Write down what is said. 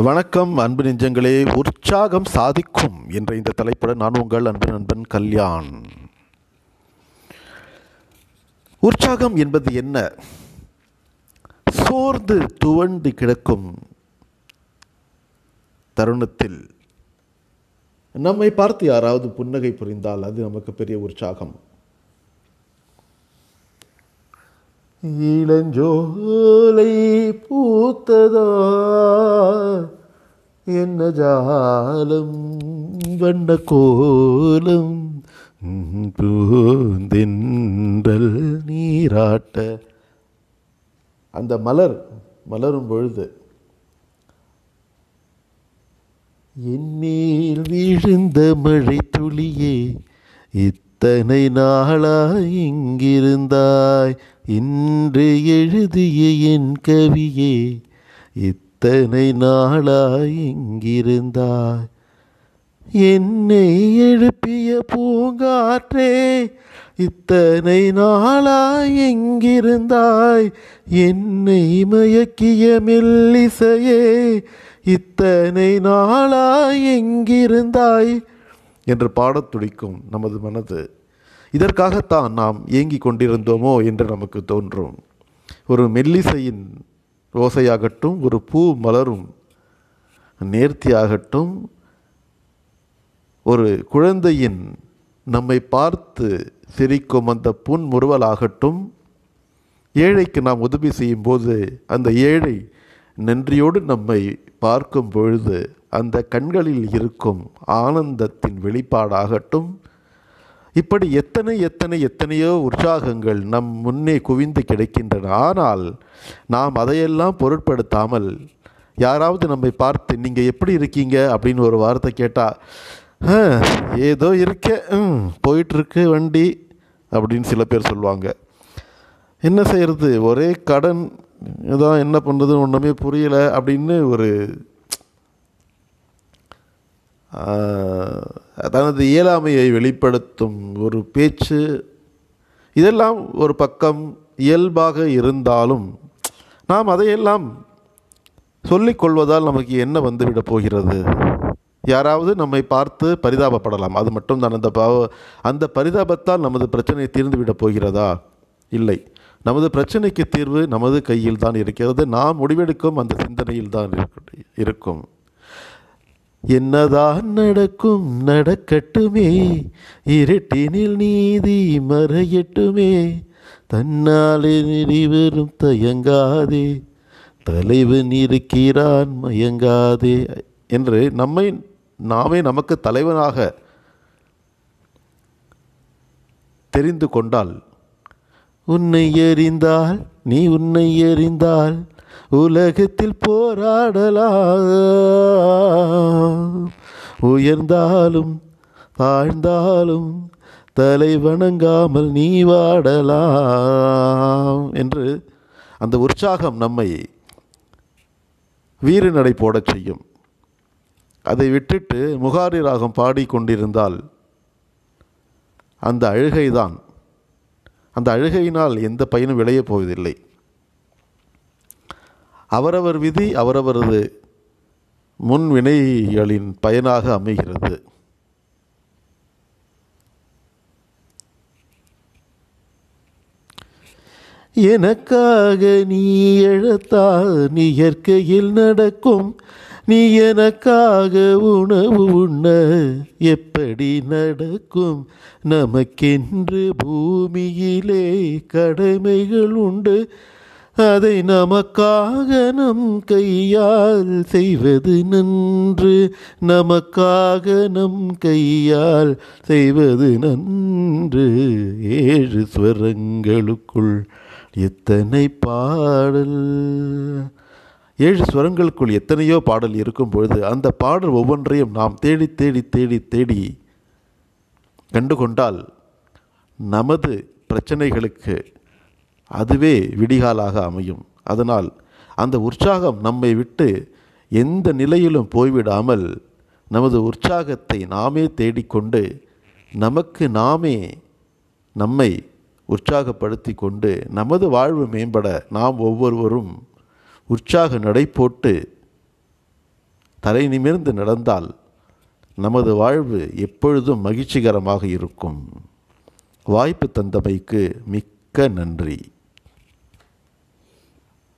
வணக்கம் அன்பு நெஞ்சங்களே. உற்சாகம் சாதிக்கும் என்ற இந்த தலைப்புடன் நான் உங்கள் அன்பு நண்பன் கல்யாண். உற்சாகம் என்பது என்ன? சோர்ந்து துவண்டு கிடக்கும் தருணத்தில் நம்மை பார்த்து யாராவது புன்னகை புரிந்தால் அது நமக்கு பெரிய உற்சாகம். இளஞ்சோலை பூத்ததா? என்ன ஜாலம் வண்ண கோலம் பூந்தென்றல் நீராட்ட? அந்த மலர் மலரும் பொழுது என்மேல் விழுந்த மழை துளியே இத்தனை நாளாய் இங்கிருந்தாய். இன்று எழுதிய என் கவியே இத்தனை நாளாய் இங்கிருந்தாய். என்னை எழுப்பிய பூங்காற்றே இத்தனை நாளாய் எங்கிருந்தாய் என்னை மயக்கிய மெல்லிசையே இத்தனை நாளாய் எங்கிருந்தாய் என்று பாடத் துடிக்கும் நமது மனது இதற்காகத்தான் நாம் ஏங்கிக் கொண்டிருந்தோமோ என்று நமக்கு தோன்றும். ஒரு மெல்லிசையின் ஓசையாகட்டும் ஒரு பூ மலரும் நேர்த்தியாகட்டும் ஒரு குழந்தையின் நம்மை பார்த்து சிரிக்கும் அந்த புன்முறுவலாகட்டும் ஏழைக்கு நாம் உதவி செய்யும்போது அந்த ஏழை நன்றியோடு நம்மை பார்க்கும் பொழுது அந்த கண்களில் இருக்கும் ஆனந்தத்தின் வெளிப்பாடாகட்டும் இப்படி எத்தனை எத்தனை எத்தனையோ உற்சாகங்கள் நம் முன்னே குவிந்து கிடைக்கின்றன. ஆனால் நாம் அதையெல்லாம் பொருட்படுத்தாமல் யாராவது நம்மை பார்த்து நீங்கள் எப்படி இருக்கீங்க? அப்படின்னு ஒரு வார்த்தை கேட்டால் ஏதோ இருக்க ம் போயிட்டுருக்கு வண்டி அப்படின்னு சில பேர் சொல்லுவாங்க. என்ன செய்கிறது ஒரே கடன் இதான் என்ன பண்ணுறது ஒன்றுமே புரியலை அப்படின்னு ஒரு தனது இயலாமையை வெளிப்படுத்தும் ஒரு பேச்சு இதெல்லாம் ஒரு பக்கம் இயல்பாக இருந்தாலும் நாம் அதையெல்லாம் சொல்லிக்கொள்வதால் நமக்கு என்ன வந்துவிடப் போகிறது? யாராவது நம்மை பார்த்து பரிதாபப்படலாம். அது மட்டும் தான். அந்த பாவ அந்த பரிதாபத்தால் நமது பிரச்சனை தீர்ந்துவிடப் போகிறதா? இல்லை. நமது பிரச்சனைக்கு தீர்வு நமது கையில் தான் இருக்கிறது. நாம் முடிவெடுக்கும் அந்த சிந்தனையில் தான் இருக்கும். என்னதான் நடக்கும் நடக்கட்டுமே. இருட்டினில் நீதி மறையட்டுமே. தன்னாலே நெறிவரும் தயங்காதே. தலைவன் இருக்கிறான் மயங்காதே. என்று நம்மை நாமே நமக்கு தலைவனாக தெரிந்து கொண்டால் உன்னை எறிந்தால் நீ உன்னை எறிந்தால் உலகத்தில் போராடலாம். உயர்ந்தாலும் தாழ்ந்தாலும் தலை வணங்காமல் நீ வாடலாம் என்று அந்த உற்சாகம் நம்மை வீறு நடை போடச் செய்யும். அதை விட்டுட்டு முகாரி ராகம் பாடிக்கொண்டிருந்தால் அந்த அழுகைதான் அந்த அழுகையினால் எந்த பயனும் விளையப் போவதில்லை. அவரவர் விதி அவரவரது முன்வினைகளின் பயனாக அமைகிறது. எனக்காக நீ எழுத்தால் நீ இயற்கையில் நடக்கும். நீ எனக்காக உணவு உண்ண எப்படி நடக்கும்? நமக்கென்று பூமியிலே கடமைகள் உண்டு. அதை நமக்காக நம் கையால் செய்வது நன்று. நமக்காக நம் கையால் செய்வது நன்று. ஏழு ஸ்வரங்களுக்குள் எத்தனை பாடல்? ஏழு ஸ்வரங்களுக்குள் எத்தனையோ பாடல் இருக்கும் பொழுது அந்த பாடல் ஒவ்வொன்றையும் நாம் தேடி தேடி தேடி தேடி கண்டு கொண்டால் நமது பிரச்சனைகளுக்கு அதுவே விடிகாலாக அமையும். அதனால் அந்த உற்சாகம் நம்மை விட்டு எந்த நிலையிலும் போய்விடாமல் நமது உற்சாகத்தை நாமே தேடிக்கொண்டு நமக்கு நாமே நம்மை உற்சாகப்படுத்தி கொண்டு நமது வாழ்வு மேம்பட நாம் ஒவ்வொருவரும் உற்சாக நடை போட்டு தலை நிமிர்ந்து நடந்தால் நமது வாழ்வு எப்பொழுதும் மகிழ்ச்சிகரமாக இருக்கும். வாய்ப்பு தந்தமைக்கு மிக்க நன்றி.